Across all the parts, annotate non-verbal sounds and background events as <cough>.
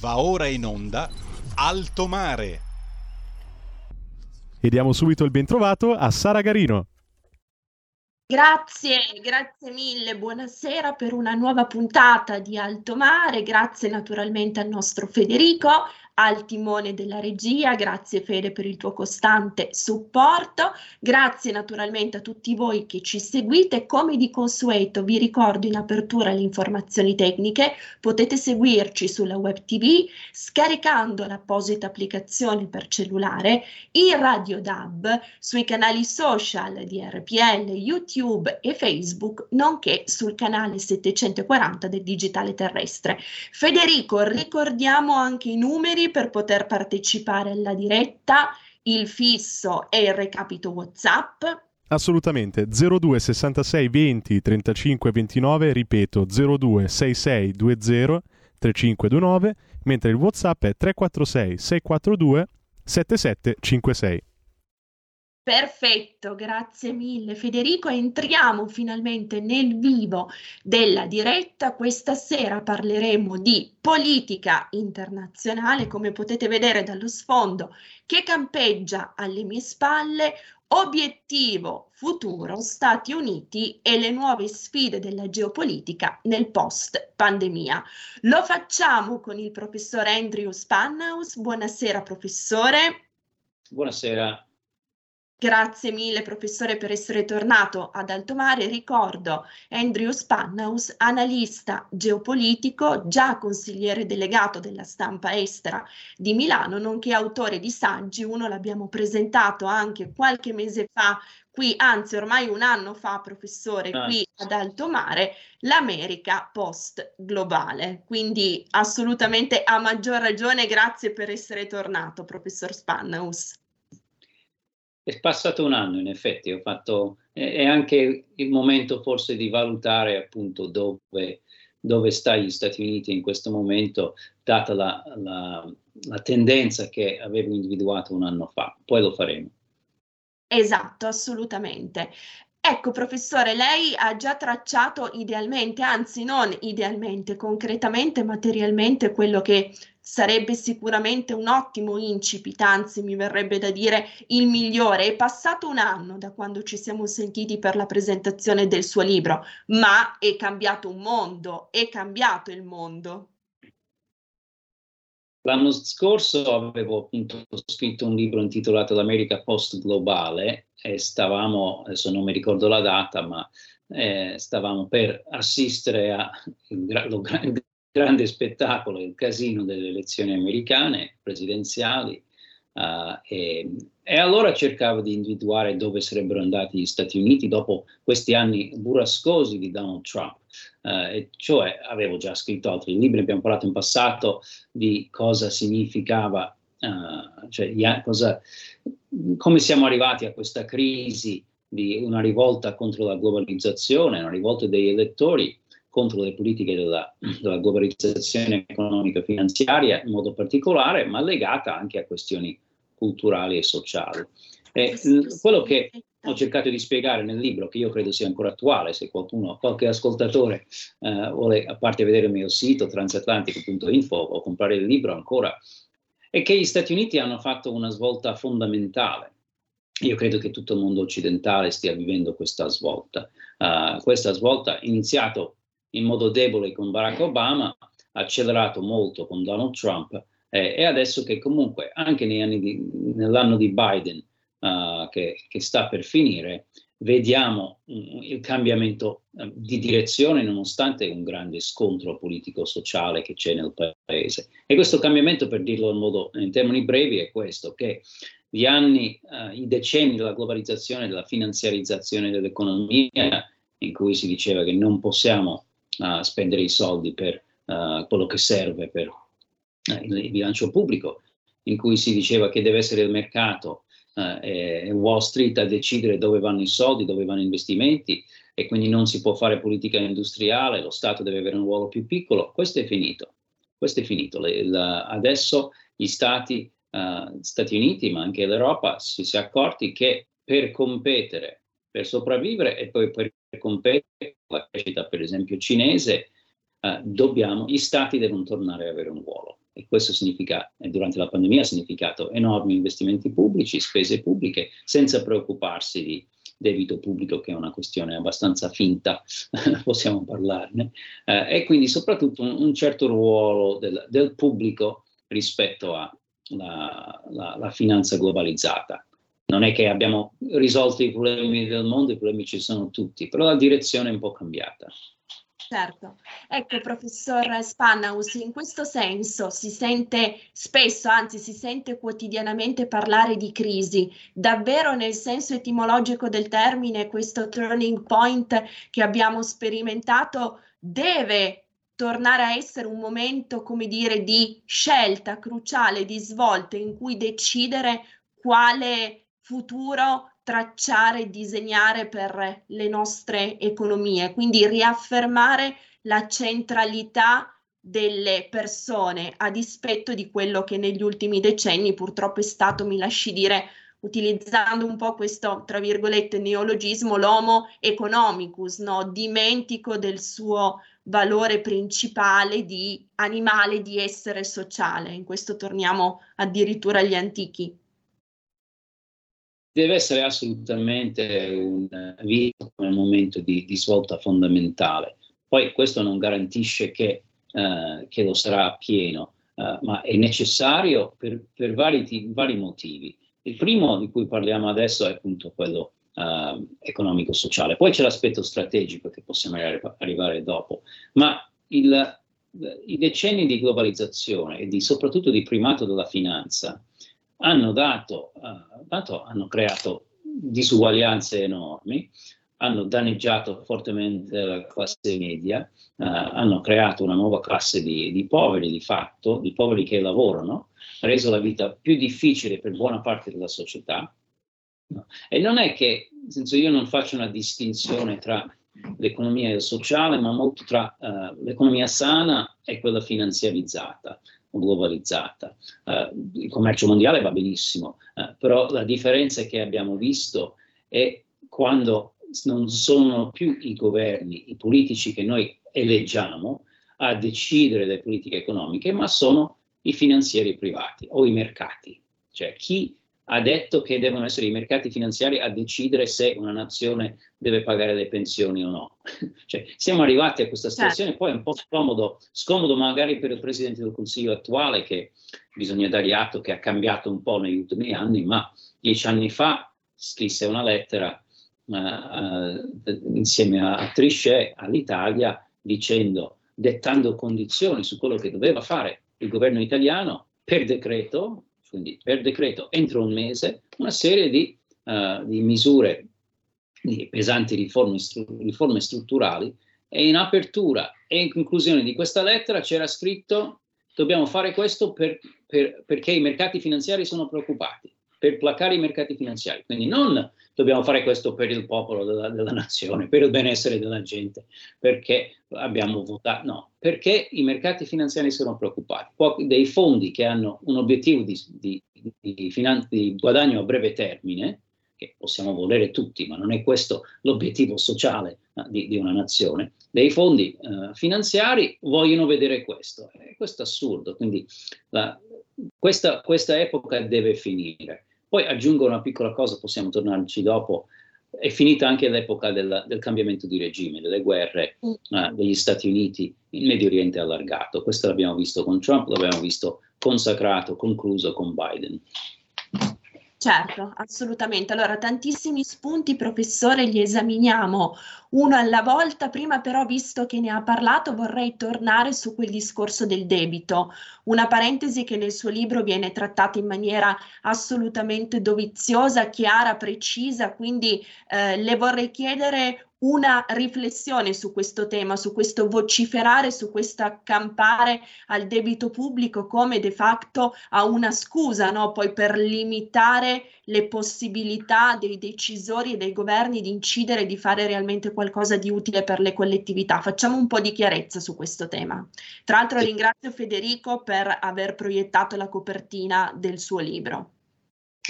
Va ora in onda Alto Mare. E diamo subito il bentrovato a Sara Garino. Grazie, grazie mille, buonasera per una nuova puntata di Alto Mare, grazie naturalmente al nostro Federico, al timone della regia, grazie Fede per il tuo costante supporto, grazie naturalmente a tutti voi che ci seguite, come di consueto vi ricordo in apertura le informazioni tecniche, potete seguirci sulla web tv scaricando l'apposita applicazione per cellulare, in Radio DAB, sui canali social di RPL, YouTube e Facebook, nonché sul canale 740 del digitale terrestre. Federico, ricordiamo anche i numeri per poter partecipare alla diretta, il fisso e il recapito WhatsApp. Assolutamente, 02 66 20 35 29, ripeto 02 66 20 3529, mentre il WhatsApp è 346 642 7756. Perfetto, grazie mille Federico. Entriamo finalmente nel vivo della diretta. Questa sera parleremo di politica internazionale, come potete vedere dallo sfondo che campeggia alle mie spalle. Obiettivo futuro Stati Uniti e le nuove sfide della geopolitica nel post pandemia. Lo facciamo con il professor Andrew Spanhaus. Buonasera professore. Buonasera. Grazie mille professore per essere tornato ad Alto Mare. Ricordo Andrew Spanhaus, analista geopolitico, già consigliere delegato della stampa estera di Milano, nonché autore di saggi. Uno l'abbiamo presentato anche qualche mese fa qui, anzi ormai un anno fa, professore, ah. qui ad Alto Mare, l'America post globale. Quindi assolutamente a maggior ragione grazie per essere tornato, professor Spanhaus. È passato un anno, in effetti, ho fatto, è anche il momento forse di valutare appunto dove, dove sta gli Stati Uniti in questo momento, data la, la, la tendenza che avevo individuato un anno fa. Poi lo faremo. Esatto, assolutamente. Ecco, professore, lei ha già tracciato idealmente, anzi non idealmente, concretamente, materialmente, quello che sarebbe sicuramente un ottimo incipit, anzi mi verrebbe da dire il migliore. È passato un anno da quando ci siamo sentiti per la presentazione del suo libro, ma è cambiato un mondo, è cambiato il mondo. L'anno scorso avevo appunto scritto un libro intitolato L'America Post Globale e stavamo, adesso non mi ricordo la data, ma eh, stavamo per assistere al gra- grande spettacolo, il casino delle elezioni americane presidenziali. Uh, e, e, allora cercavo di individuare dove sarebbero andati gli Stati Uniti dopo questi anni burrascosi di Donald Trump. Uh, cioè avevo già scritto altri libri, abbiamo parlato in passato di cosa significava, uh, cioè cosa, come siamo arrivati a questa crisi di una rivolta contro la globalizzazione, una rivolta degli elettori contro le politiche della, della globalizzazione economico-finanziaria in modo particolare, ma legata anche a questioni culturali e sociali. E, quello che ho cercato di spiegare nel libro, che io credo sia ancora attuale, se qualcuno, qualche ascoltatore eh, vuole, a parte vedere il mio sito transatlantico.info o comprare il libro ancora, è che gli Stati Uniti hanno fatto una svolta fondamentale. Io credo che tutto il mondo occidentale stia vivendo questa svolta. Uh, questa svolta ha iniziato in modo debole con Barack Obama, accelerato molto con Donald Trump eh, e adesso che comunque anche di, nell'anno di Biden uh, che, che, sta per finire, vediamo um, il cambiamento uh, di direzione nonostante un grande scontro politico-sociale che c'è nel paese. E questo cambiamento, per dirlo in, modo, in termini brevi, è questo, che gli anni, uh, i decenni della globalizzazione, della finanziarizzazione dell'economia, in cui si diceva che non possiamo uh, spendere i soldi per uh, quello che serve per uh, il bilancio pubblico, in cui si diceva che deve essere il mercato e Wall Street a decidere dove vanno i soldi, dove vanno gli investimenti e quindi non si può fare politica industriale, lo Stato deve avere un ruolo più piccolo. Questo è finito. Questo è finito. Le, la, adesso gli Stati, Stati Uniti, ma anche l'Europa, si, è accorti che per competere, per sopravvivere e poi per competere con la crescita, per esempio, cinese, eh, dobbiamo, gli stati devono tornare ad avere un ruolo. e questo significa, durante la pandemia ha significato enormi investimenti pubblici, spese pubbliche, senza preoccuparsi di debito pubblico, che è una questione abbastanza finta, <laughs> possiamo parlarne, eh, e quindi soprattutto un, un certo ruolo del, del pubblico rispetto alla finanza globalizzata. Non è che abbiamo risolto i problemi del mondo, i problemi ci sono tutti, però la direzione è un po' cambiata. Certo, ecco professor Spannaus, in questo senso si sente spesso, anzi si sente quotidianamente parlare di crisi, davvero nel senso etimologico del termine questo turning point che abbiamo sperimentato deve tornare a essere un momento, come dire, di scelta cruciale, di svolta in cui decidere quale futuro tracciare e disegnare per le nostre economie, quindi riaffermare la centralità delle persone a dispetto di quello che negli ultimi decenni purtroppo è stato, mi lasci dire, utilizzando un po' questo, tra virgolette, neologismo, l'homo economicus, no? dimentico del suo valore principale di animale, di essere sociale. In questo torniamo addirittura agli antichi deve essere assolutamente un, un momento di, di, svolta fondamentale. Poi questo non garantisce che, uh, che lo sarà pieno, uh, ma è necessario per, per vari, vari, motivi. Il primo di cui parliamo adesso è appunto quello uh, economico-sociale, poi c'è l'aspetto strategico che possiamo arrivare dopo, ma il, i decenni di globalizzazione e di, soprattutto di primato della finanza hanno dato, uh, dato, hanno creato disuguaglianze enormi, hanno danneggiato fortemente la classe media, uh, hanno creato una nuova classe di, di, poveri di fatto, di poveri che lavorano, reso la vita più difficile per buona parte della società. No. E non è che, nel senso, io non faccio una distinzione tra l'economia sociale, ma molto tra uh, l'economia sana e quella finanziarizzata globalizzata. Uh, il commercio mondiale va benissimo, uh, però la differenza che abbiamo visto è quando non sono più i governi, i politici che noi eleggiamo a decidere le politiche economiche, ma sono i finanzieri privati o i mercati, cioè chi ha detto che devono essere i mercati finanziari a decidere se una nazione deve pagare le pensioni o no. <laughs> cioè, siamo arrivati a questa certo. situazione, poi è un po' scomodo, scomodo magari per il Presidente del Consiglio attuale, che bisogna dare atto che ha cambiato un po' negli ultimi anni, ma dieci anni fa scrisse una lettera uh, uh, insieme a Trichet all'Italia dicendo, dettando condizioni su quello che doveva fare il governo italiano per decreto, quindi per decreto entro un mese, una serie di, uh, di misure, di pesanti riforme, stru- riforme strutturali e in apertura e in conclusione di questa lettera c'era scritto dobbiamo fare questo per, per, perché i mercati finanziari sono preoccupati, per placare i mercati finanziari. Quindi non dobbiamo fare questo per il popolo della, della, nazione, per il benessere della gente, perché abbiamo votato, no, perché i mercati finanziari sono preoccupati. Poi dei fondi che hanno un obiettivo di, di, di, finan- di guadagno a breve termine, che possiamo volere tutti, ma non è questo l'obiettivo sociale di, di, una nazione, dei fondi uh, finanziari vogliono vedere questo. E questo è assurdo, quindi la, questa, questa epoca deve finire. Poi aggiungo una piccola cosa, possiamo tornarci dopo. È finita anche l'epoca del, del cambiamento di regime, delle guerre uh, degli Stati Uniti in Medio Oriente allargato. Questo l'abbiamo visto con Trump, l'abbiamo visto consacrato, concluso con Biden. Certo, assolutamente. Allora, tantissimi spunti, professore, li esaminiamo uno alla volta. Prima però, visto che ne ha parlato, vorrei tornare su quel discorso del debito, una parentesi che nel suo libro viene trattata in maniera assolutamente doviziosa, chiara, precisa, quindi eh, le vorrei chiedere una riflessione su questo tema, su questo vociferare, su questo accampare al debito pubblico come de facto a una scusa no? poi per limitare le possibilità dei decisori e dei governi di incidere e di fare realmente qualcosa di utile per le collettività. Facciamo un po' di chiarezza su questo tema. Tra l'altro ringrazio Federico per aver proiettato la copertina del suo libro.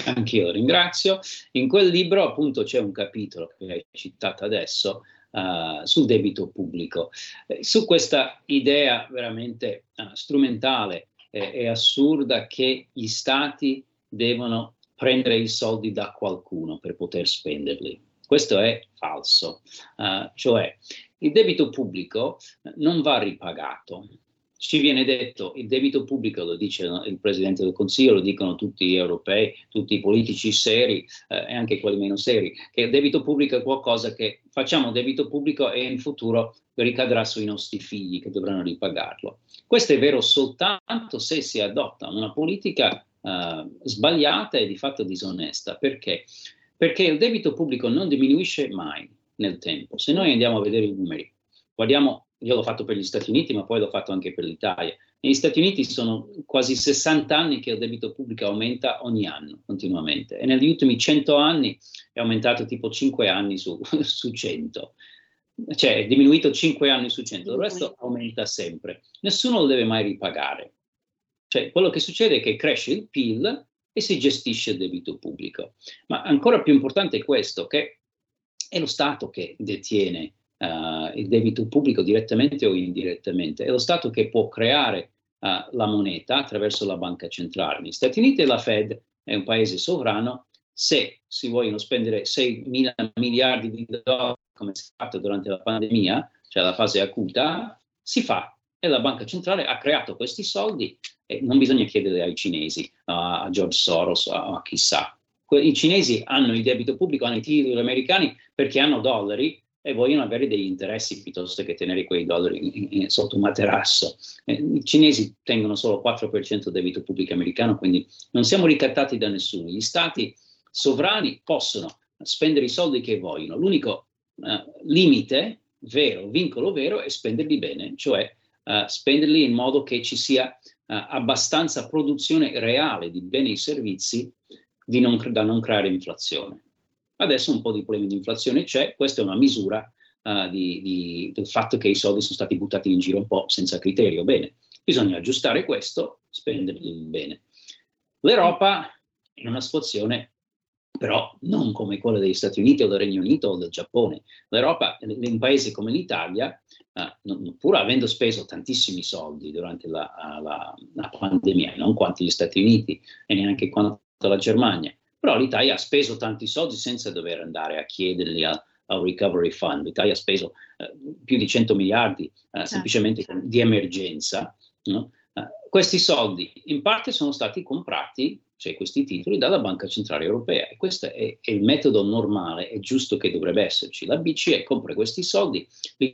Anch'io ringrazio. In quel libro appunto c'è un capitolo che hai citato adesso uh, sul debito pubblico, eh, su questa idea veramente uh, strumentale è, è assurda che gli stati devono prendere i soldi da qualcuno per poter spenderli. Questo è falso, uh, cioè il debito pubblico non va ripagato, ci viene detto il debito pubblico, lo dice il Presidente del Consiglio, lo dicono tutti gli europei, tutti i politici seri eh, e anche quelli meno seri, che il debito pubblico è qualcosa che facciamo debito pubblico e in futuro ricadrà sui nostri figli che dovranno ripagarlo. Questo è vero soltanto se si adotta una politica eh, sbagliata e di fatto disonesta. Perché? Perché il debito pubblico non diminuisce mai nel tempo. Se noi andiamo a vedere i numeri, guardiamo io l'ho fatto per gli Stati Uniti, ma poi l'ho fatto anche per l'Italia. Negli Stati Uniti sono quasi 60 anni che il debito pubblico aumenta ogni anno, continuamente, e negli ultimi 100 anni è aumentato tipo 5 anni su, <laughs> su 100. Cioè è diminuito 5 anni su 100, il resto aumenta sempre. Nessuno lo deve mai ripagare. Cioè quello che succede è che cresce il PIL e si gestisce il debito pubblico. Ma ancora più importante è questo, che è lo Stato che detiene uh, il debito pubblico direttamente o indirettamente. È lo Stato che può creare uh, la moneta attraverso la banca centrale. Negli Stati Uniti la Fed è un paese sovrano. Se si vogliono spendere 6 mila miliardi di dollari, come si è fatto durante la pandemia, cioè la fase acuta, si fa. E la banca centrale ha creato questi soldi e non bisogna chiedere ai cinesi, a George Soros, a, a chissà. I cinesi hanno il debito pubblico, hanno i titoli americani perché hanno dollari e vogliono avere degli interessi piuttosto che tenere quei dollari in, in, sotto un materasso. Eh, I cinesi tengono solo il 4% del debito pubblico americano, quindi non siamo ricattati da nessuno. Gli stati sovrani possono spendere i soldi che vogliono. L'unico eh, limite vero, vincolo vero, è spenderli bene, cioè eh, spenderli in modo che ci sia eh, abbastanza produzione reale di beni e servizi non, da non creare inflazione. Adesso un po' di problemi di inflazione c'è, questa è una misura uh, di, di, del fatto che i soldi sono stati buttati in giro un po' senza criterio. Bene, bisogna aggiustare questo, spenderli bene. L'Europa in una situazione però non come quella degli Stati Uniti o del Regno Unito o del Giappone. L'Europa, in paesi come l'Italia, uh, pur avendo speso tantissimi soldi durante la, la, la, pandemia, non quanti gli Stati Uniti e neanche quanto la Germania, però l'Italia ha speso tanti soldi senza dover andare a chiederli al, al Recovery Fund. L'Italia ha speso eh, più di 100 miliardi eh, certo. semplicemente di emergenza. No? Uh, questi soldi in parte sono stati comprati, cioè questi titoli, dalla Banca Centrale Europea e questo è, è, il metodo normale e giusto che dovrebbe esserci. La BCE compra questi soldi,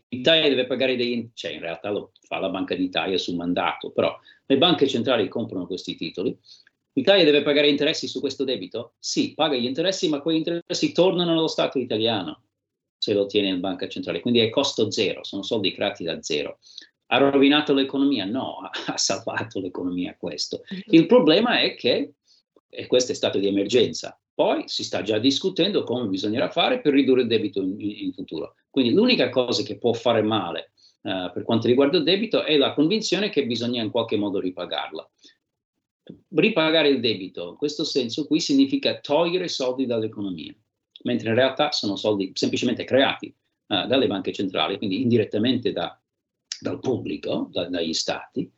l'Italia deve pagare dei, cioè in realtà lo fa la Banca d'Italia su mandato, però le banche centrali comprano questi titoli, L'Italia deve pagare interessi su questo debito? Sì, paga gli interessi, ma quegli interessi tornano allo Stato italiano se lo ottiene in banca centrale, quindi è costo zero, sono soldi creati da zero. Ha rovinato l'economia? No, ha salvato l'economia questo. Il problema è che, e questo è stato di emergenza, poi si sta già discutendo come bisognerà fare per ridurre il debito in, in futuro. Quindi l'unica cosa che può fare male uh, per quanto riguarda il debito è la convinzione che bisogna in qualche modo ripagarla ripagare il debito, in questo senso qui significa togliere soldi dall'economia, mentre in realtà sono soldi semplicemente creati uh, dalle banche centrali, quindi indirettamente da, dal pubblico, da, dagli stati.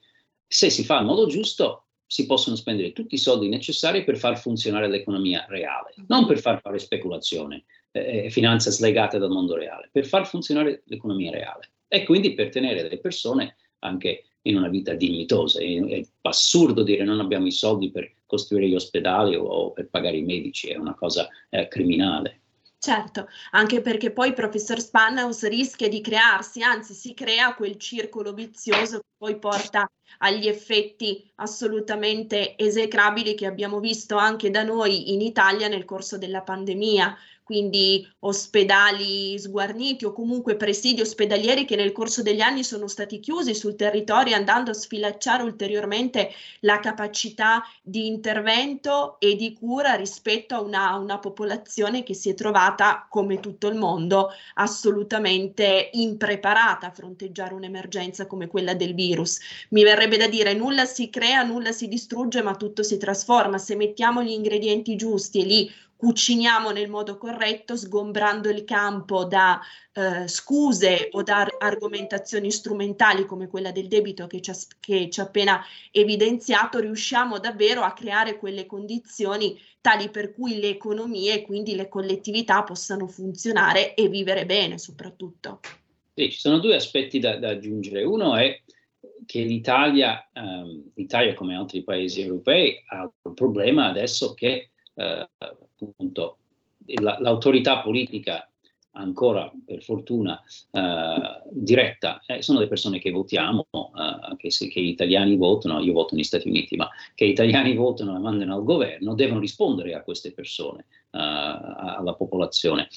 Se si fa in modo giusto, si possono spendere tutti i soldi necessari per far funzionare l'economia reale, non per far fare speculazione e eh, finanza slegata dal mondo reale, per far funzionare l'economia reale e quindi per tenere le persone anche in una vita dignitosa. È, è, assurdo dire non abbiamo i soldi per costruire gli ospedali o, o per pagare i medici, è una cosa eh, criminale. Certo, anche perché poi il professor Spanhaus rischia di crearsi, anzi si crea quel circolo vizioso che poi porta agli effetti assolutamente esecrabili che abbiamo visto anche da noi in Italia nel corso della pandemia, quindi ospedali sguarniti o comunque presidi ospedalieri che nel corso degli anni sono stati chiusi sul territorio andando a sfilacciare ulteriormente la capacità di intervento e di cura rispetto a una, una popolazione che si è trovata, come tutto il mondo, assolutamente impreparata a fronteggiare un'emergenza come quella del virus. Mi verrebbe da dire nulla si crea, nulla si distrugge, ma tutto si trasforma. Se mettiamo gli ingredienti giusti e li cuciniamo nel modo corretto, sgombrando il campo da eh, scuse o da argomentazioni strumentali come quella del debito che ci, ha, che ci ha appena evidenziato, riusciamo davvero a creare quelle condizioni tali per cui le economie e quindi le collettività possano funzionare e vivere bene soprattutto. Sì, ci sono due aspetti da, da aggiungere. Uno è che l'Italia, ehm, l'Italia, come altri paesi europei, ha un problema adesso che eh, appunto la, l'autorità politica ancora per fortuna eh, diretta, eh, sono le persone che votiamo, eh, che, se, che gli italiani votano, io voto negli Stati Uniti, ma che gli italiani votano e mandano al governo, devono rispondere a queste persone, eh, alla popolazione.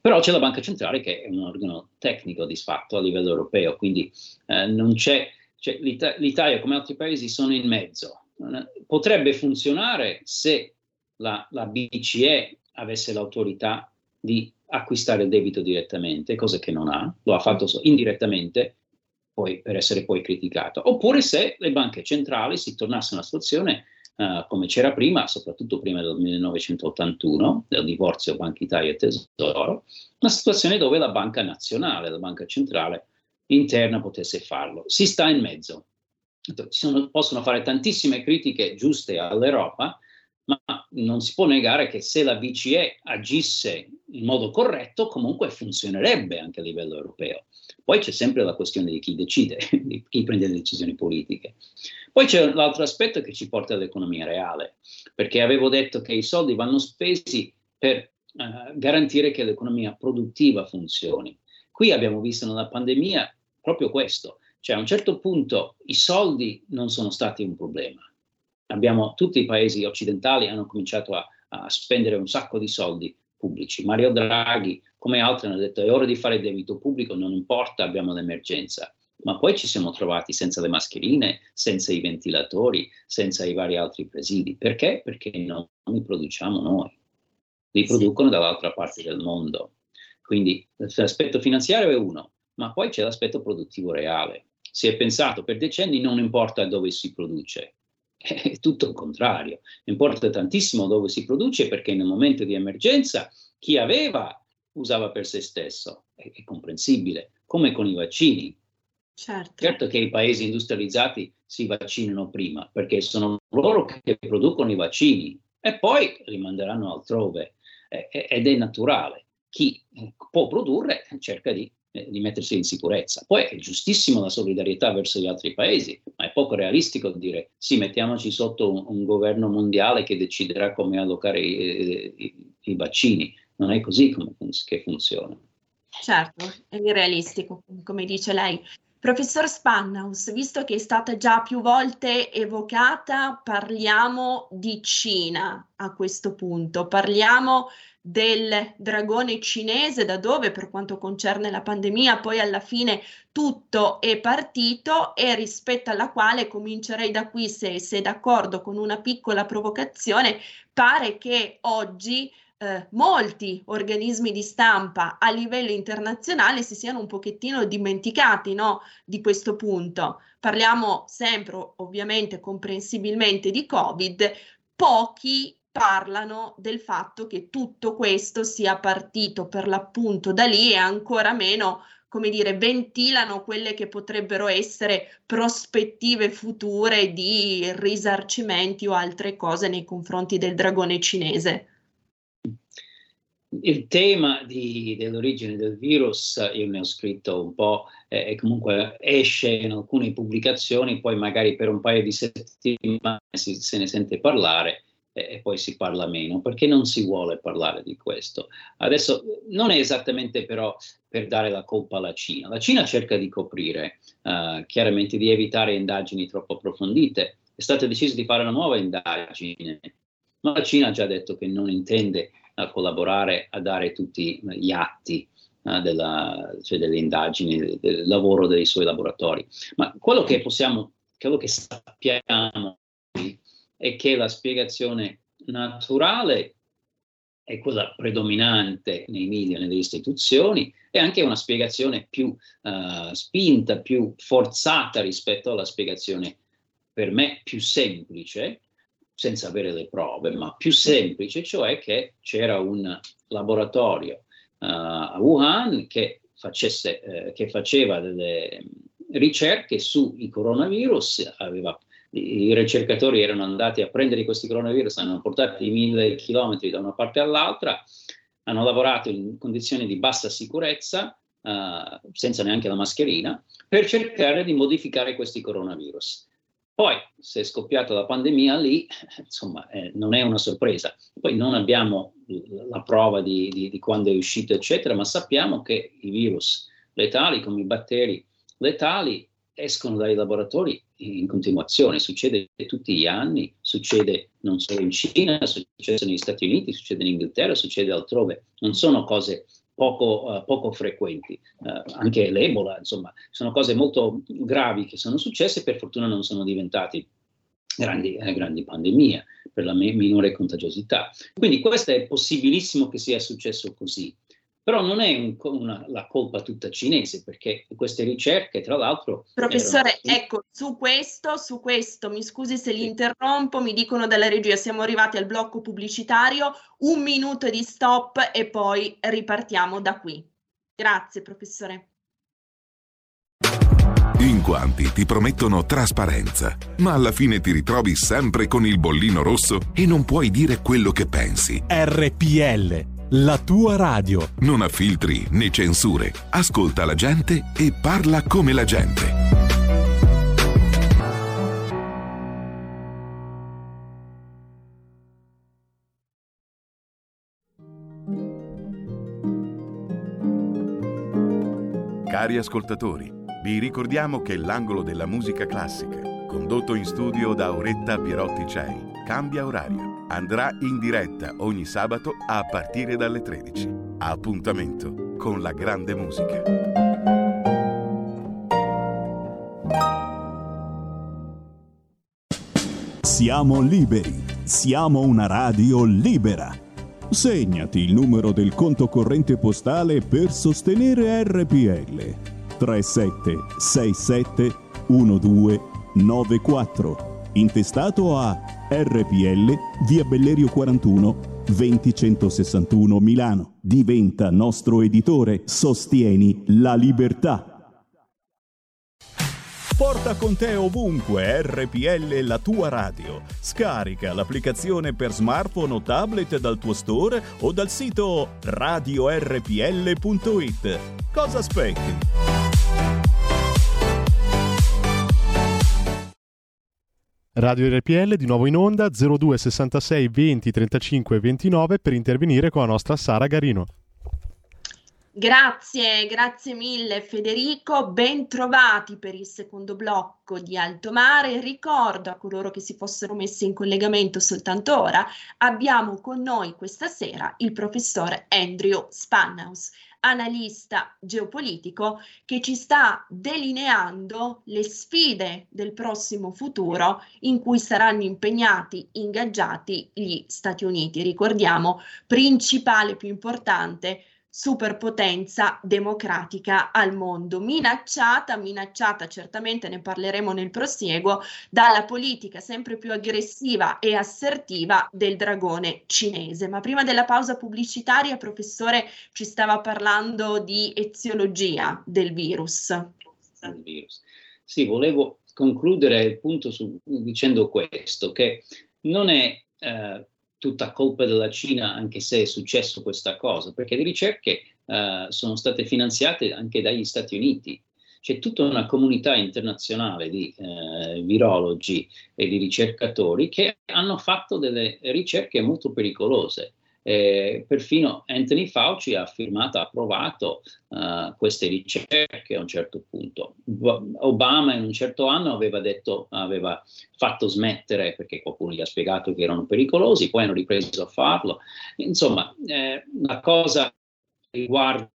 Però c'è la Banca Centrale che è un organo tecnico di fatto a livello europeo, quindi eh, non c'è, cioè, l'Ita- l'Italia come altri paesi sono in mezzo. Potrebbe funzionare se la, la BCE avesse l'autorità di acquistare il debito direttamente, cosa che non ha, lo ha fatto indirettamente poi, per essere poi criticato. Oppure se le banche centrali si tornasse a una situazione uh, come c'era prima, soprattutto prima del 1981, del divorzio Banca Italia e Tesoro, una situazione dove la banca nazionale, la banca centrale interna potesse farlo. Si sta in mezzo. Sono, possono fare tantissime critiche giuste all'Europa, ma non si può negare che se la BCE agisse in modo corretto, comunque funzionerebbe anche a livello europeo. Poi c'è sempre la questione di chi decide, <laughs> di chi prende le decisioni politiche. Poi c'è l'altro aspetto che ci porta all'economia reale, perché avevo detto che i soldi vanno spesi per eh, garantire che l'economia produttiva funzioni. Qui abbiamo visto nella pandemia proprio questo, cioè a un certo punto i soldi non sono stati un problema, abbiamo, tutti i paesi occidentali hanno cominciato a, a spendere un sacco di soldi pubblici. Mario Draghi, come altri, hanno detto è ora di fare debito pubblico, non importa, abbiamo l'emergenza. Ma poi ci siamo trovati senza le mascherine, senza i ventilatori, senza i vari altri presidi. Perché? Perché non li produciamo noi, li producono dall'altra parte del mondo. Quindi l'aspetto finanziario è uno, ma poi c'è l'aspetto produttivo reale. Si è pensato per decenni non importa dove si produce, <laughs> è tutto il contrario. Importa tantissimo dove si produce perché nel momento di emergenza chi aveva usava per se stesso, è, è comprensibile, come con i vaccini. Certo. certo. che i paesi industrializzati si vaccinano prima perché sono loro che producono i vaccini e poi li manderanno altrove ed è naturale. Chi eh, può produrre cerca di eh, di mettersi in sicurezza. Poi è giustissimo la solidarietà verso gli altri paesi, ma è poco realistico dire sì, mettiamoci sotto un, un governo mondiale che deciderà come allocare i, i, i vaccini. Non è così come, che funziona. Certo, è irrealistico, come dice lei. Professor Spannaus, visto che è stata già più volte evocata, parliamo di Cina a questo punto, parliamo del dragone cinese, da dove per quanto concerne la pandemia poi alla fine tutto è partito e rispetto alla quale comincerei da qui, se, se d'accordo con una piccola provocazione, pare che oggi eh, molti organismi di stampa a livello internazionale si siano un pochettino dimenticati no, di questo punto. Parliamo sempre, ovviamente, comprensibilmente di Covid, pochi parlano del fatto che tutto questo sia partito per l'appunto da lì e ancora meno come dire, ventilano quelle che potrebbero essere prospettive future di risarcimenti o altre cose nei confronti del dragone cinese. Il tema di, dell'origine del virus, io ne ho scritto un po' eh, comunque esce in alcune pubblicazioni, poi magari per un paio di settimane si, se ne sente parlare e poi si parla meno, perché non si vuole parlare di questo. Adesso non è esattamente però per dare la colpa alla Cina. La Cina cerca di coprire, uh, chiaramente di evitare indagini troppo approfondite. È stato deciso di fare una nuova indagine, ma la Cina ha già detto che non intende a collaborare a dare tutti gli atti uh, della, cioè delle indagini, del lavoro dei suoi laboratori. Ma quello che possiamo, quello che sappiamo è che la spiegazione naturale è quella predominante nei media, nelle istituzioni, è anche una spiegazione più uh, spinta, più forzata rispetto alla spiegazione per me più semplice, senza avere le prove, ma più semplice, cioè che c'era un laboratorio uh, a Wuhan che, facesse, eh, che faceva delle ricerche sui coronavirus, aveva, i ricercatori erano andati a prendere questi coronavirus, hanno portati mille chilometri da una parte all'altra, hanno lavorato in condizioni di bassa sicurezza, uh, senza neanche la mascherina, per cercare di modificare questi coronavirus. Poi, se è scoppiata la pandemia lì, <laughs> insomma, eh, non è una sorpresa. Poi non abbiamo la prova di, di, di, quando è uscito, eccetera, ma sappiamo che i virus letali, come i batteri letali, escono dai laboratori in continuazione. Succede tutti gli anni, succede non solo in Cina, succede negli Stati Uniti, succede in Inghilterra, succede altrove. Non sono cose poco, uh, poco frequenti. Uh, anche l'Ebola, insomma, sono cose molto gravi che sono successe e per fortuna non sono diventati grandi, eh, grandi pandemie per la minore contagiosità. Quindi questo è possibilissimo che sia successo così. Però non è un, una, la colpa tutta cinese, perché queste ricerche, tra l'altro... Professore, erano... ecco, su questo, su questo, mi scusi se li interrompo, mi dicono dalla regia, siamo arrivati al blocco pubblicitario, un minuto di stop e poi ripartiamo da qui. Grazie, professore. In quanti ti promettono trasparenza, ma alla fine ti ritrovi sempre con il bollino rosso e non puoi dire quello che pensi. RPL la tua radio. Non ha filtri né censure. Ascolta la gente e parla come la gente. Cari ascoltatori, vi ricordiamo che l'angolo della musica classica, condotto in studio da Auretta Pierotti Cei, cambia orario andrà in diretta ogni sabato a partire dalle 13. Appuntamento con la grande musica. Siamo liberi, siamo una radio libera. Segnati il numero del conto corrente postale per sostenere RPL 3767 1294 intestato a RPL, via Bellerio 41, 20161 Milano. Diventa nostro editore, sostieni la libertà. Porta con te ovunque RPL la tua radio. Scarica l'applicazione per smartphone o tablet dal tuo store o dal sito radiorpl.it. Cosa aspetti? Radio RPL di nuovo in onda 02 66 20 35 29 per intervenire con la nostra Sara Garino. Grazie, grazie mille Federico, ben trovati per il secondo blocco di Alto Mare. Ricordo a coloro che si fossero messi in collegamento soltanto ora, abbiamo con noi questa sera il professore Andrew Spanhaus analista geopolitico che ci sta delineando le sfide del prossimo futuro in cui saranno impegnati, ingaggiati gli Stati Uniti. Ricordiamo, principale più importante superpotenza democratica al mondo, minacciata, minacciata certamente ne parleremo nel prosieguo, dalla politica sempre più aggressiva e assertiva del dragone cinese. Ma prima della pausa pubblicitaria, professore, ci stava parlando di eziologia del virus. Del. Sì, volevo concludere il punto su, dicendo questo, che non è eh, tutta colpa della Cina, anche se è successo questa cosa, perché le ricerche uh, sono state finanziate anche dagli Stati Uniti. C'è tutta una comunità internazionale di uh, virologi e di ricercatori che hanno fatto delle ricerche molto pericolose. Eh, perfino Anthony Fauci ha firmato, ha approvato uh, queste ricerche a un certo punto. Obama in un certo anno aveva detto, aveva fatto smettere perché qualcuno gli ha spiegato che erano pericolosi, poi hanno ripreso a farlo. Insomma, eh, la cosa riguarda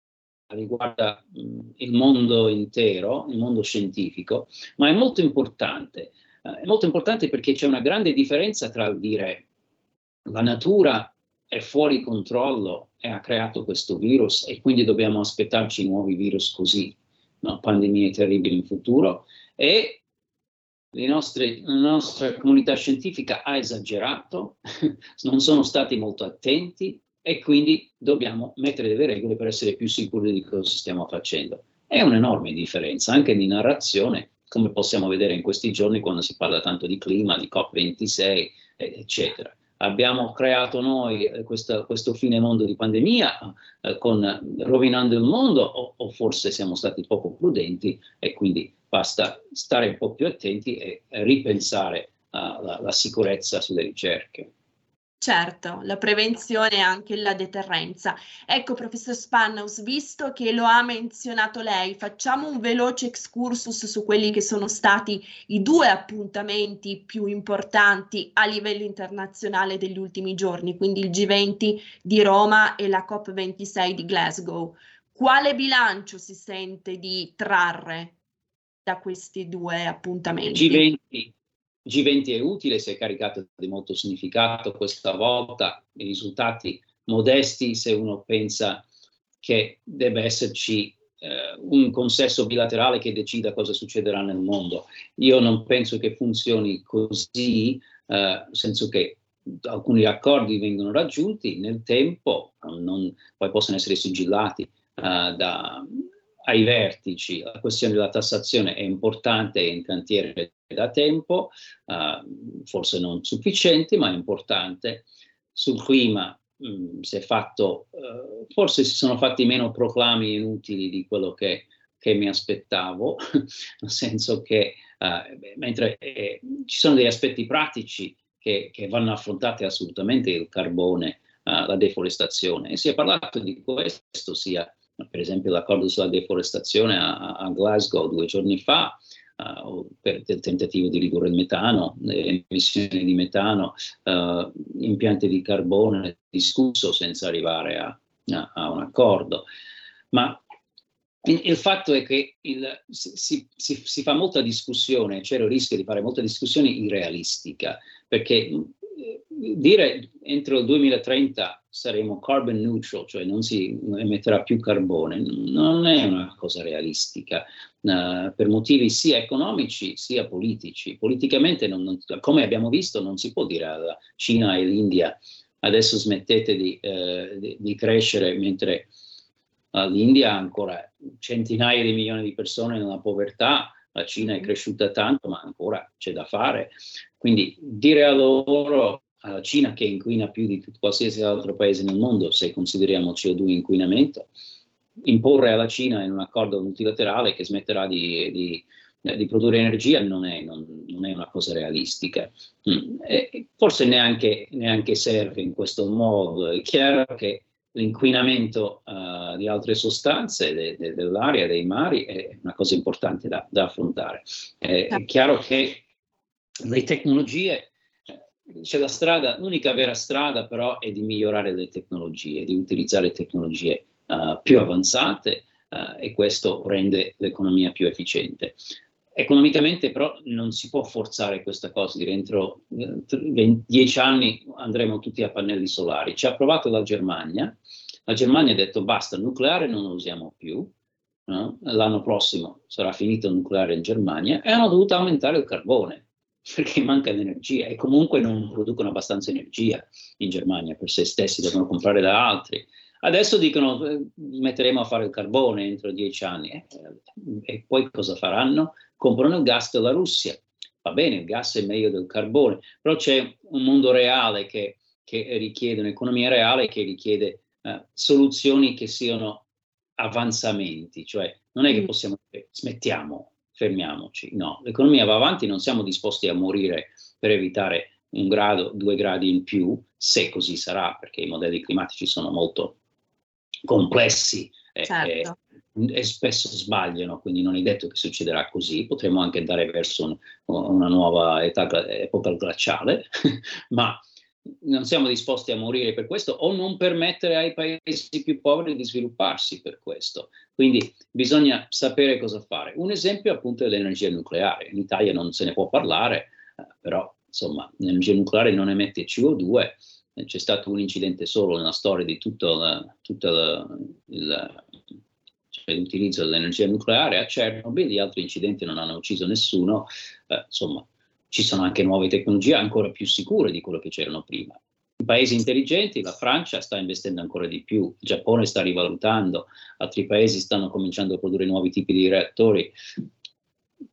riguarda il mondo intero, il mondo scientifico, ma è molto importante. Uh, è molto importante perché c'è una grande differenza tra dire la natura è fuori controllo e ha creato questo virus e quindi dobbiamo aspettarci nuovi virus così, no? pandemie terribili in futuro. E nostre, la nostra comunità scientifica ha esagerato, <laughs> non sono stati molto attenti e quindi dobbiamo mettere delle regole per essere più sicuri di cosa stiamo facendo. È un'enorme differenza anche di narrazione, come possiamo vedere in questi giorni quando si parla tanto di clima, di COP26, eccetera. Abbiamo creato noi eh, questo, questo fine mondo di pandemia eh, con, rovinando il mondo o, o forse siamo stati poco prudenti e quindi basta stare un po' più attenti e ripensare alla sicurezza sulle ricerche. Certo, la prevenzione e anche la deterrenza. Ecco, professor Spannaus, visto che lo ha menzionato lei, facciamo un veloce excursus su quelli che sono stati i due appuntamenti più importanti a livello internazionale degli ultimi giorni, quindi il G20 di Roma e la COP26 di Glasgow. Quale bilancio si sente di trarre da questi due appuntamenti? G20 G20 è utile, si è caricato di molto significato questa volta, i risultati modesti se uno pensa che debba esserci eh, un consesso bilaterale che decida cosa succederà nel mondo. Io non penso che funzioni così, eh, nel senso che alcuni accordi vengono raggiunti nel tempo, non, poi possono essere sigillati eh, da, ai vertici. La questione della tassazione è importante, è in cantiere da tempo, uh, forse non sufficienti, ma importante. Sul clima mh, mm, si è fatto, uh, forse si sono fatti meno proclami inutili di quello che, che mi aspettavo, <laughs> nel senso che uh, mentre eh, ci sono degli aspetti pratici che, che vanno affrontati assolutamente, il carbone, la deforestazione, e si è parlato di questo sia per esempio l'accordo sulla deforestazione a, a Glasgow due giorni fa, uh, per il tentativo di ridurre il metano, le emissioni di metano, uh, impianti di carbone discusso senza arrivare a, a, a un accordo. Ma il fatto è che il, si, si, si, fa molta discussione, c'è il rischio di fare molta discussione irrealistica, perché dire entro il 2030 saremo carbon neutral, cioè non si emetterà più carbone, non è una cosa realistica uh, per motivi sia economici sia politici. Politicamente, non, non, come abbiamo visto, non si può dire alla Cina e all'India adesso smettete di, uh, di, di crescere mentre l'India ha ancora centinaia di milioni di persone nella povertà, la Cina è cresciuta tanto, ma ancora c'è da fare. Quindi dire a loro alla Cina che inquina più di qualsiasi altro paese nel mondo se consideriamo CO2 inquinamento, imporre alla Cina in un accordo multilaterale che smetterà di, di, di produrre energia non è, non, non è, una cosa realistica. Mm. forse neanche, neanche, serve in questo modo. È chiaro che l'inquinamento uh, di altre sostanze de, de, dell'aria, dei mari, è una cosa importante da, da affrontare. È, è chiaro che le tecnologie c'è la strada, l'unica vera strada però è di migliorare le tecnologie, di utilizzare tecnologie uh, più avanzate uh, e questo rende l'economia più efficiente. Economicamente però non si può forzare questa cosa, dire entro eh, dieci anni andremo tutti a pannelli solari. Ci ha provato la Germania, la Germania ha detto basta, il nucleare non lo usiamo più, no? l'anno prossimo sarà finito il nucleare in Germania e hanno dovuto aumentare il carbone perché manca l'energia e comunque non producono abbastanza energia in Germania per se stessi, devono comprare da altri. Adesso dicono eh, metteremo a fare il carbone entro dieci anni eh, e poi cosa faranno? Comprano il gas della Russia. Va bene, il gas è meglio del carbone, però c'è un mondo reale che, che richiede, un'economia reale che richiede eh, soluzioni che siano avanzamenti, cioè non è che mm. possiamo dire smettiamo fermiamoci. No, l'economia va avanti, non siamo disposti a morire per evitare un grado, due gradi in più, se così sarà, perché i modelli climatici sono molto complessi certo. e, e, spesso sbagliano, quindi non è detto che succederà così, potremmo anche andare verso un, una nuova età, epoca glaciale, <laughs> ma non siamo disposti a morire per questo o non permettere ai paesi più poveri di svilupparsi per questo. Quindi bisogna sapere cosa fare. Un esempio appunto è l'energia nucleare. In Italia non se ne può parlare, eh, però insomma l'energia nucleare non emette CO2. C'è stato un incidente solo nella storia di tutto, la, tutto la, il, cioè l'utilizzo dell'energia nucleare a Chernobyl, gli altri incidenti non hanno ucciso nessuno, eh, insomma ci sono anche nuove tecnologie ancora più sicure di quello che c'erano prima. I paesi intelligenti, la Francia sta investendo ancora di più, il Giappone sta rivalutando, altri paesi stanno cominciando a produrre nuovi tipi di reattori.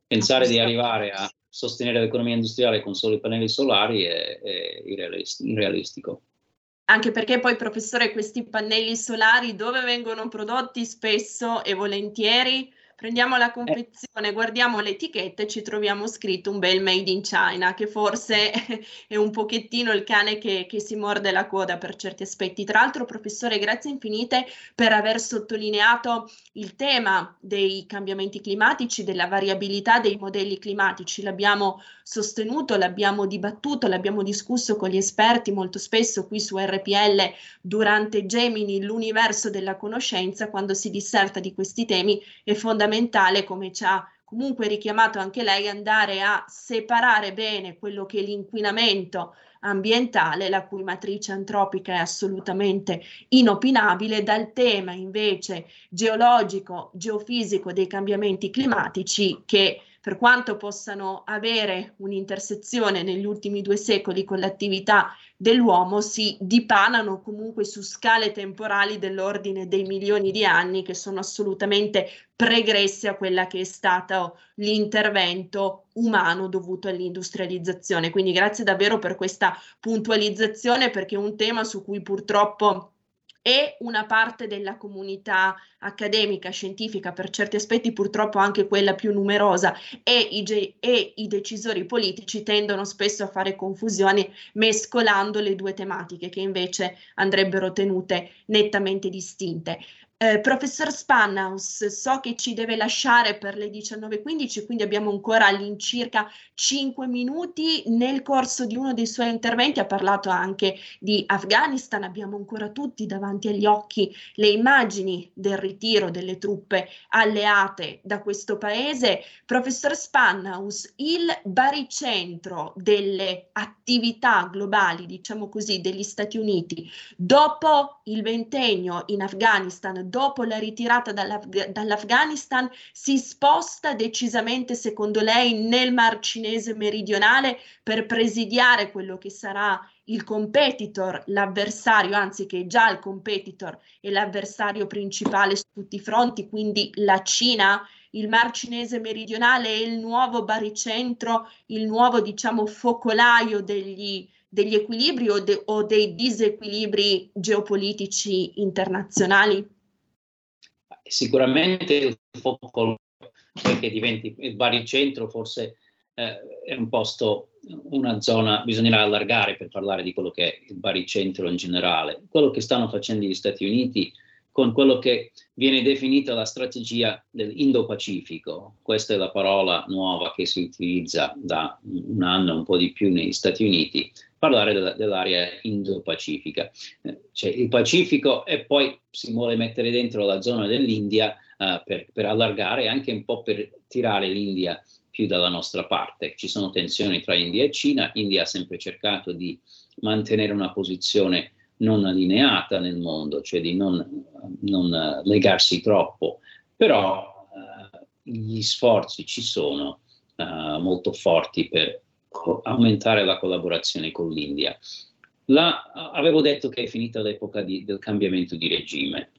Pensare di arrivare a sostenere l'economia industriale con solo i pannelli solari è, è irrealistico. Anche perché poi, professore, questi pannelli solari dove vengono prodotti spesso e volentieri? Prendiamo la confezione, guardiamo l'etichetta e ci troviamo scritto un bel made in China, che forse <laughs> è un pochettino il cane che, che, si morde la coda per certi aspetti. Tra l'altro, professore, grazie infinite per aver sottolineato il tema dei cambiamenti climatici, della variabilità dei modelli climatici. L'abbiamo sostenuto, l'abbiamo dibattuto, l'abbiamo discusso con gli esperti molto spesso qui su RPL durante Gemini, l'universo della conoscenza, quando si disserta di questi temi è fondamentale, come ci ha comunque richiamato anche lei, andare a separare bene quello che è l'inquinamento ambientale, la cui matrice antropica è assolutamente inopinabile, dal tema invece geologico, geofisico dei cambiamenti climatici che per quanto possano avere un'intersezione negli ultimi due secoli con l'attività dell'uomo, si dipanano comunque su scale temporali dell'ordine dei milioni di anni che sono assolutamente pregresse a quella che è stato l'intervento umano dovuto all'industrializzazione. Quindi grazie davvero per questa puntualizzazione perché è un tema su cui purtroppo e una parte della comunità accademica, scientifica, per certi aspetti purtroppo anche quella più numerosa, e i, ge- e i decisori politici tendono spesso a fare confusione mescolando le due tematiche che invece andrebbero tenute nettamente distinte. Eh, professor Spannaus, so che ci deve lasciare per le 19.15, quindi abbiamo ancora all'incirca 5 minuti. Nel corso di uno dei suoi interventi ha parlato anche di Afghanistan, abbiamo ancora tutti davanti agli occhi le immagini del ritiro delle truppe alleate da questo paese. Professor Spannaus, il baricentro delle attività globali, diciamo così, degli Stati Uniti dopo il ventennio in Afghanistan, dopo la ritirata dall'Af- dall'Afghanistan si sposta decisamente, secondo lei, nel Mar Cinese meridionale per presidiare quello che sarà il competitor, l'avversario, anzi che è già il competitor e l'avversario principale su tutti i fronti, quindi la Cina, il Mar Cinese meridionale è il nuovo baricentro, il nuovo diciamo focolaio degli, degli equilibri o, de, o dei disequilibri geopolitici internazionali? Sicuramente il foco che diventi il baricentro forse eh, è un posto, una zona, bisognerà allargare per parlare di quello che è il baricentro in generale. Quello che stanno facendo gli Stati Uniti con quello che viene definita la strategia dell'Indo-Pacifico. Questa è la parola nuova che si utilizza da un anno, un po' di più negli Stati Uniti, parlare della, dell'area Indo-Pacifica. C'è il Pacifico e poi si vuole mettere dentro la zona dell'India uh, per, per allargare anche un po' per tirare l'India più dalla nostra parte. Ci sono tensioni tra India e Cina, India ha sempre cercato di mantenere una posizione non allineata nel mondo, cioè di non, non legarsi troppo, però uh, gli sforzi ci sono uh, molto forti per co- aumentare la collaborazione con l'India. La, avevo detto che è finita l'epoca di, del cambiamento di regime.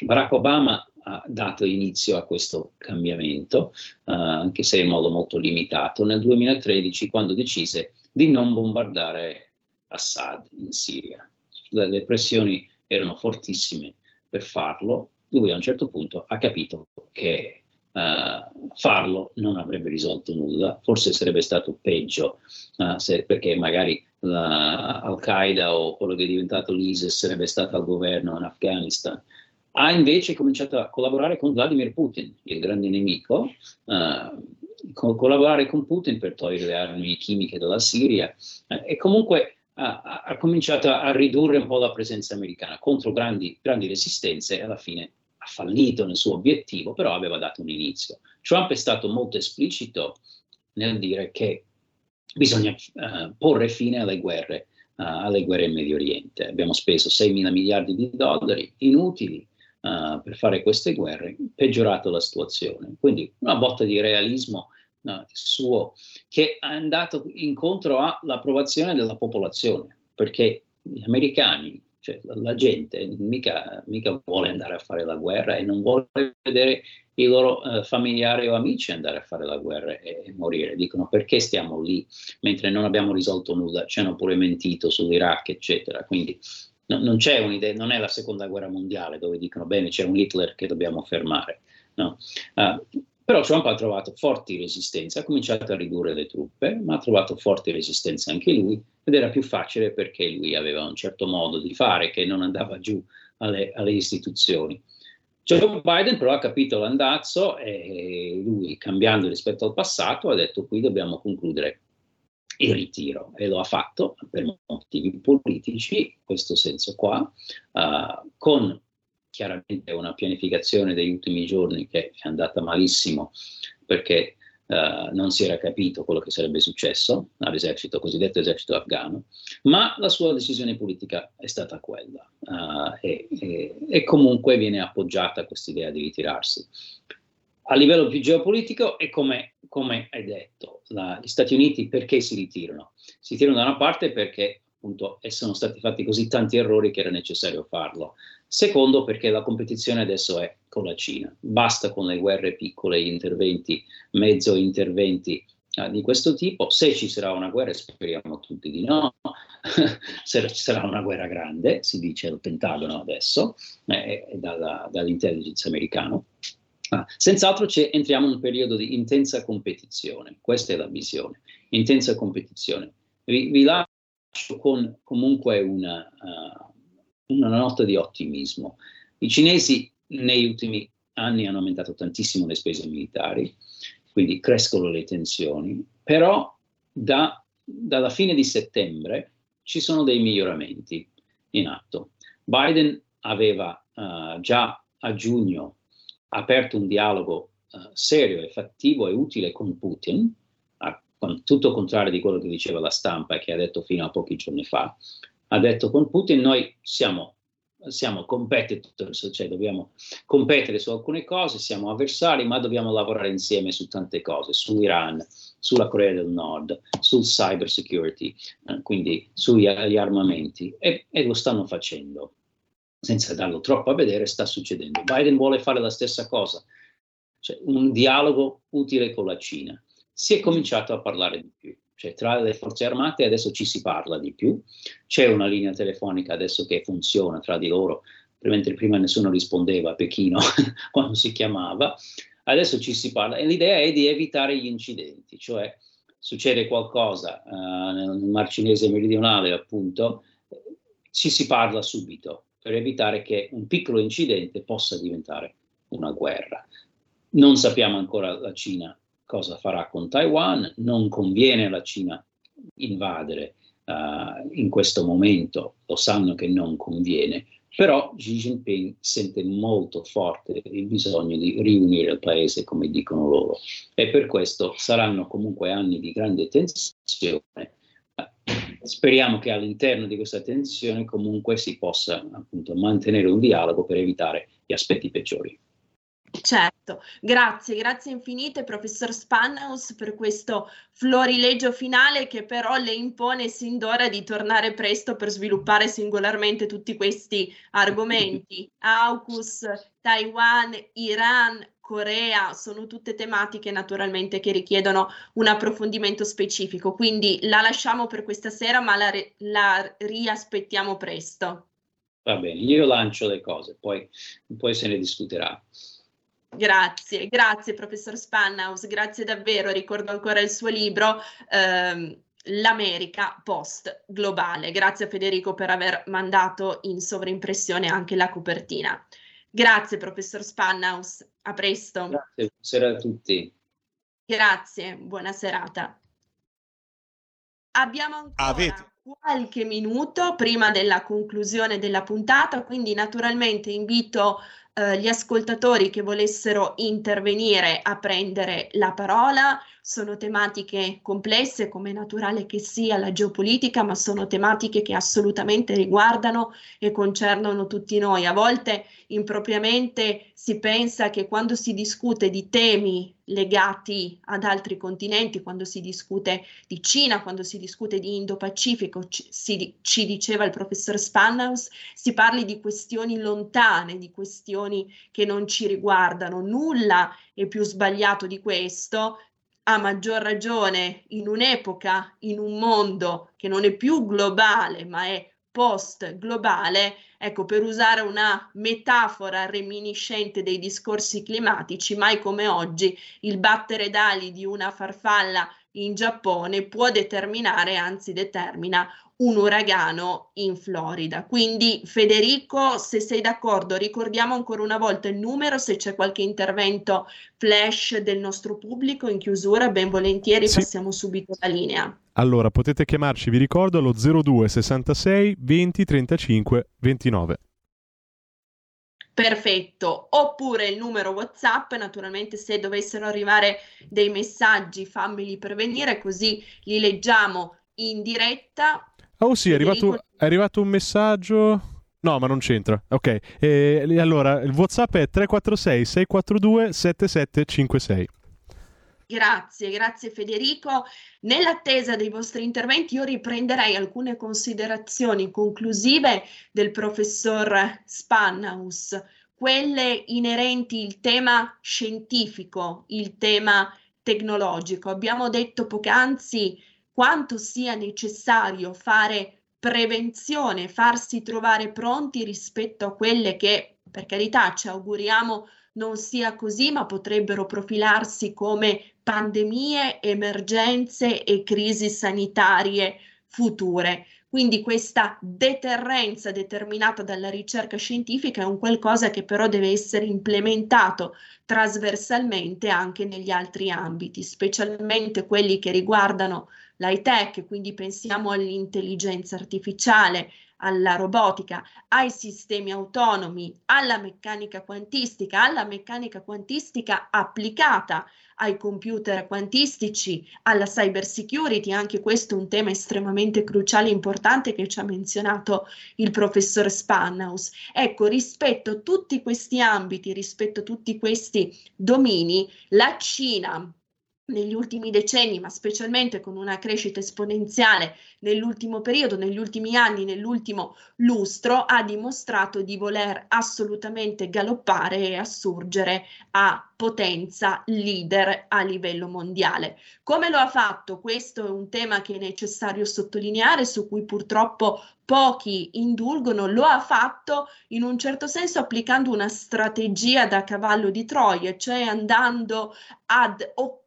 Barack Obama ha dato inizio a questo cambiamento, uh, anche se in modo molto limitato, nel 2013 quando decise di non bombardare Assad in Siria le pressioni erano fortissime per farlo, lui a un certo punto ha capito che uh, farlo non avrebbe risolto nulla, forse sarebbe stato peggio, uh, se, perché magari Al-Qaeda o quello che è diventato l'ISIS sarebbe stato al governo in Afghanistan. Ha invece cominciato a collaborare con Vladimir Putin, il grande nemico, uh, co- collaborare con Putin per togliere le armi chimiche dalla Siria e comunque ha, ha, cominciato a ridurre un po' la presenza americana contro grandi, grandi resistenze e alla fine ha fallito nel suo obiettivo, però aveva dato un inizio. Trump è stato molto esplicito nel dire che bisogna uh, porre fine alle guerre, uh, alle guerre in Medio Oriente. Abbiamo speso 6 mila miliardi di dollari inutili, uh, per fare queste guerre, peggiorato la situazione. Quindi una botta di realismo uh, suo che è andato incontro all'approvazione della popolazione, perché gli americani, cioè la, la gente, mica, mica, vuole andare a fare la guerra e non vuole vedere i loro uh, familiari o amici andare a fare la guerra e, e, morire. Dicono perché stiamo lì mentre non abbiamo risolto nulla, ci hanno pure mentito sull'Iraq, eccetera. Quindi no, non c'è un'idea, non è la seconda guerra mondiale dove dicono bene c'è un Hitler che dobbiamo fermare. No. Uh, però Trump ha trovato forti resistenze, ha cominciato a ridurre le truppe, ma ha trovato forti resistenze anche lui ed era più facile perché lui aveva un certo modo di fare che non andava giù alle, alle istituzioni. Joe Biden però ha capito l'andazzo e lui, cambiando rispetto al passato, ha detto qui dobbiamo concludere il ritiro e lo ha fatto per motivi politici, in questo senso qua, uh, con chiaramente una pianificazione degli ultimi giorni che è andata malissimo perché uh, non si era capito quello che sarebbe successo all'esercito, cosiddetto esercito afghano, ma la sua decisione politica è stata quella uh, e, e, e, comunque viene appoggiata questa idea di ritirarsi. A livello più geopolitico è come, come hai detto, la, gli Stati Uniti perché si ritirano? Si ritirano da una parte perché appunto sono stati fatti così tanti errori che era necessario farlo. Secondo, perché la competizione adesso è con la Cina. Basta con le guerre piccole, interventi, mezzo interventi eh, di questo tipo. Se ci sarà una guerra, speriamo tutti di no, <laughs> se ci sarà una guerra grande, si dice al Pentagono adesso, eh, dalla, dall'intelligence americano. Ah, senz'altro entriamo in un periodo di intensa competizione, questa è la visione, intensa competizione. Vi, vi lascio con comunque una, uh, una nota di ottimismo. I cinesi negli ultimi anni hanno aumentato tantissimo le spese militari, quindi crescono le tensioni, però da, dalla fine di settembre ci sono dei miglioramenti in atto. Biden aveva uh, già a giugno aperto un dialogo uh, serio e fattivo e utile con Putin, a, con tutto contrario di quello che diceva la stampa e che ha detto fino a pochi giorni fa, ha detto con Putin noi siamo, siamo competitors, cioè dobbiamo competere su alcune cose, siamo avversari, ma dobbiamo lavorare insieme su tante cose, sull'Iran, sulla Corea del Nord, sul cyber security, eh, quindi sugli armamenti, e, e lo stanno facendo. Senza darlo troppo a vedere, sta succedendo. Biden vuole fare la stessa cosa, cioè un dialogo utile con la Cina. Si è cominciato a parlare di più cioè tra le forze armate adesso ci si parla di più, c'è una linea telefonica adesso che funziona tra di loro, mentre prima nessuno rispondeva a Pechino <laughs> quando si chiamava, adesso ci si parla e l'idea è di evitare gli incidenti, cioè succede qualcosa uh, nel Mar Cinese meridionale appunto, ci si parla subito per evitare che un piccolo incidente possa diventare una guerra. Non sappiamo ancora la Cina cosa farà con Taiwan, non conviene alla Cina invadere uh, in questo momento, lo sanno che non conviene, però Xi Jinping sente molto forte il bisogno di riunire il paese, come dicono loro, e per questo saranno comunque anni di grande tensione. Speriamo che all'interno di questa tensione comunque si possa appunto mantenere un dialogo per evitare gli aspetti peggiori. Certo, grazie, grazie infinite professor Spanhaus per questo florilegio finale che però le impone sin d'ora di tornare presto per sviluppare singolarmente tutti questi argomenti. AUKUS, Taiwan, Iran, Corea, sono tutte tematiche naturalmente che richiedono un approfondimento specifico, quindi la lasciamo per questa sera ma la, la riaspettiamo presto. Va bene, io lancio le cose, poi, poi se ne discuterà. Grazie, grazie professor Spanhaus, grazie davvero, ricordo ancora il suo libro. Ehm, L'America post globale. Grazie a Federico per aver mandato in sovraimpressione anche la copertina. Grazie professor Spanhaus, a presto. Grazie, buonasera a tutti. Grazie, buona serata. Abbiamo ancora Avete. qualche minuto prima della conclusione della puntata, quindi naturalmente invito eh, gli ascoltatori che volessero intervenire a prendere la parola. Sono tematiche complesse, come è naturale che sia la geopolitica, ma sono tematiche che assolutamente riguardano e concernono tutti noi. A volte impropriamente si pensa che quando si discute di temi legati ad altri continenti, quando si discute di Cina, quando si discute di Indo-Pacifico, ci, si, ci diceva il professor Spanhaus, si parli di questioni lontane, di questioni che non ci riguardano. Nulla è più sbagliato di questo a maggior ragione in un'epoca, in un mondo che non è più globale, ma è post globale, ecco, per usare una metafora reminiscente dei discorsi climatici, mai come oggi il battere d'ali di una farfalla in Giappone può determinare, anzi determina un uragano in Florida. Quindi Federico, se sei d'accordo, ricordiamo ancora una volta il numero, se c'è qualche intervento flash del nostro pubblico in chiusura, ben volentieri sì. passiamo subito la linea. Allora, potete chiamarci, vi ricordo, allo 02 66 20 35 29. Perfetto, oppure il numero WhatsApp, naturalmente se dovessero arrivare dei messaggi fammeli pervenire così li leggiamo in diretta Oh sì, è arrivato, è arrivato un messaggio. No, ma non c'entra. Ok. E, allora, il WhatsApp è 346 642 7756. Grazie, grazie Federico. Nell'attesa dei vostri interventi io riprenderei alcune considerazioni conclusive del professor Spannaus, quelle inerenti al tema scientifico, il tema tecnologico. Abbiamo detto poc'anzi quanto sia necessario fare prevenzione, farsi trovare pronti rispetto a quelle che, per carità, ci auguriamo non sia così, ma potrebbero profilarsi come pandemie, emergenze e crisi sanitarie future. Quindi questa deterrenza determinata dalla ricerca scientifica è un qualcosa che però deve essere implementato trasversalmente anche negli altri ambiti, specialmente quelli che riguardano l'high tech, quindi pensiamo all'intelligenza artificiale, alla robotica, ai sistemi autonomi, alla meccanica quantistica, alla meccanica quantistica applicata ai computer quantistici, alla cyber security, anche questo è un tema estremamente cruciale e importante che ci ha menzionato il professor Spanhaus. Ecco, rispetto a tutti questi ambiti, rispetto a tutti questi domini, la Cina negli ultimi decenni, ma specialmente con una crescita esponenziale nell'ultimo periodo, negli ultimi anni, nell'ultimo lustro, ha dimostrato di voler assolutamente galoppare e assurgere a potenza leader a livello mondiale. Come lo ha fatto? Questo è un tema che è necessario sottolineare, su cui purtroppo pochi indulgono, lo ha fatto in un certo senso applicando una strategia da cavallo di Troia, cioè andando ad occupare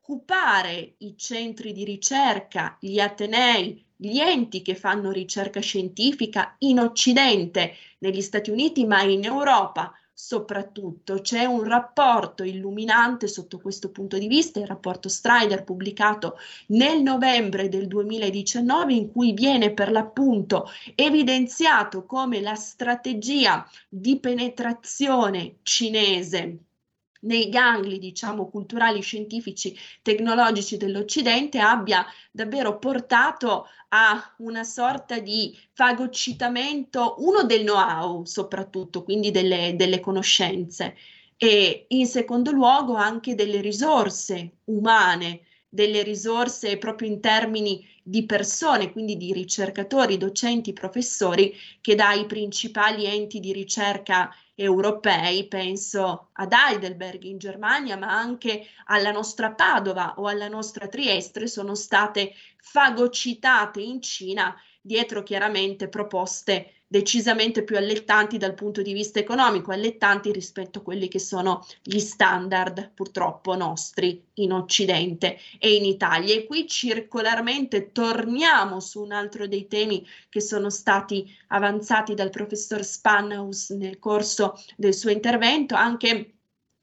i centri di ricerca, gli atenei, gli enti che fanno ricerca scientifica in Occidente, negli Stati Uniti, ma in Europa soprattutto. C'è un rapporto illuminante sotto questo punto di vista, il rapporto Strider pubblicato nel novembre del 2019 in cui viene per l'appunto evidenziato come la strategia di penetrazione cinese nei gangli, diciamo, culturali, scientifici, tecnologici dell'Occidente abbia davvero portato a una sorta di fagocitamento, uno del know-how soprattutto, quindi delle, delle conoscenze, e in secondo luogo anche delle risorse umane, delle risorse proprio in termini di persone, quindi di ricercatori, docenti, professori, che dai principali enti di ricerca europei, penso ad Heidelberg in Germania, ma anche alla nostra Padova o alla nostra Trieste, sono state fagocitate in Cina dietro chiaramente proposte decisamente più allettanti dal punto di vista economico, allettanti rispetto a quelli che sono gli standard purtroppo nostri in Occidente e in Italia. E qui circolarmente torniamo su un altro dei temi che sono stati avanzati dal professor Spanhaus nel corso del suo intervento, anche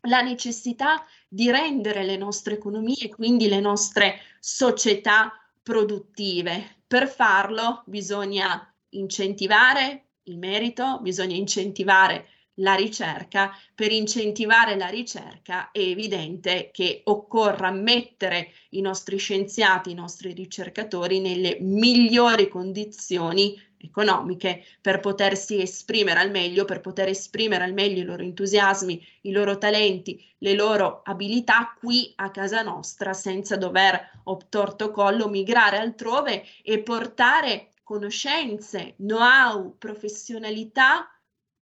la necessità di rendere le nostre economie, quindi le nostre società produttive. Per farlo bisogna incentivare il merito, bisogna incentivare la ricerca, per incentivare la ricerca è evidente che occorra mettere i nostri scienziati, i nostri ricercatori nelle migliori condizioni economiche per potersi esprimere al meglio, per poter esprimere al meglio i loro entusiasmi, i loro talenti, le loro abilità qui a casa nostra senza dover obtorto collo migrare altrove e portare conoscenze, know-how, professionalità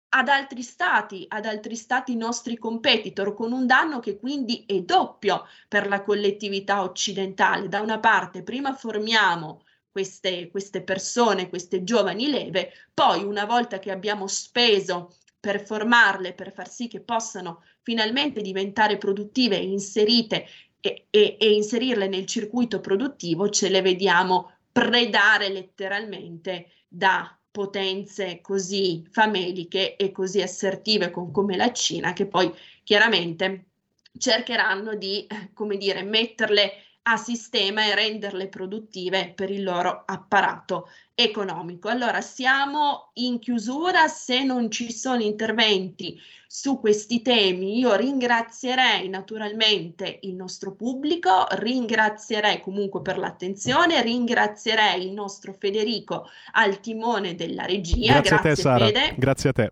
ad altri stati, ad altri stati nostri competitor, con un danno che quindi è doppio per la collettività occidentale. Da una parte, prima formiamo queste, queste persone, queste giovani leve, poi una volta che abbiamo speso per formarle, per far sì che possano finalmente diventare produttive inserite e, e, e inserirle nel circuito produttivo, ce le vediamo predare letteralmente da potenze così fameliche e così assertive con, come la Cina, che poi chiaramente cercheranno di, come dire, metterle a sistema e renderle produttive per il loro apparato economico. Allora siamo in chiusura, se non ci sono interventi su questi temi io ringrazierei naturalmente il nostro pubblico, ringrazierei comunque per l'attenzione, ringrazierei il nostro Federico al timone della regia. Grazie, Grazie a te Sara, Fede. grazie a te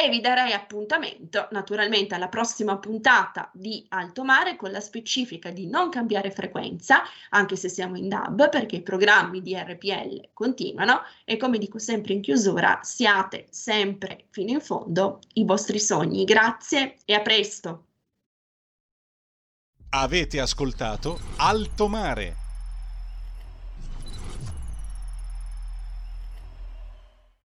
e vi darei appuntamento naturalmente alla prossima puntata di Alto Mare con la specifica di non cambiare frequenza, anche se siamo in DAB, perché i programmi di RPL continuano e come dico sempre in chiusura, siate sempre fino in fondo i vostri sogni. Grazie e a presto. Avete ascoltato Alto Mare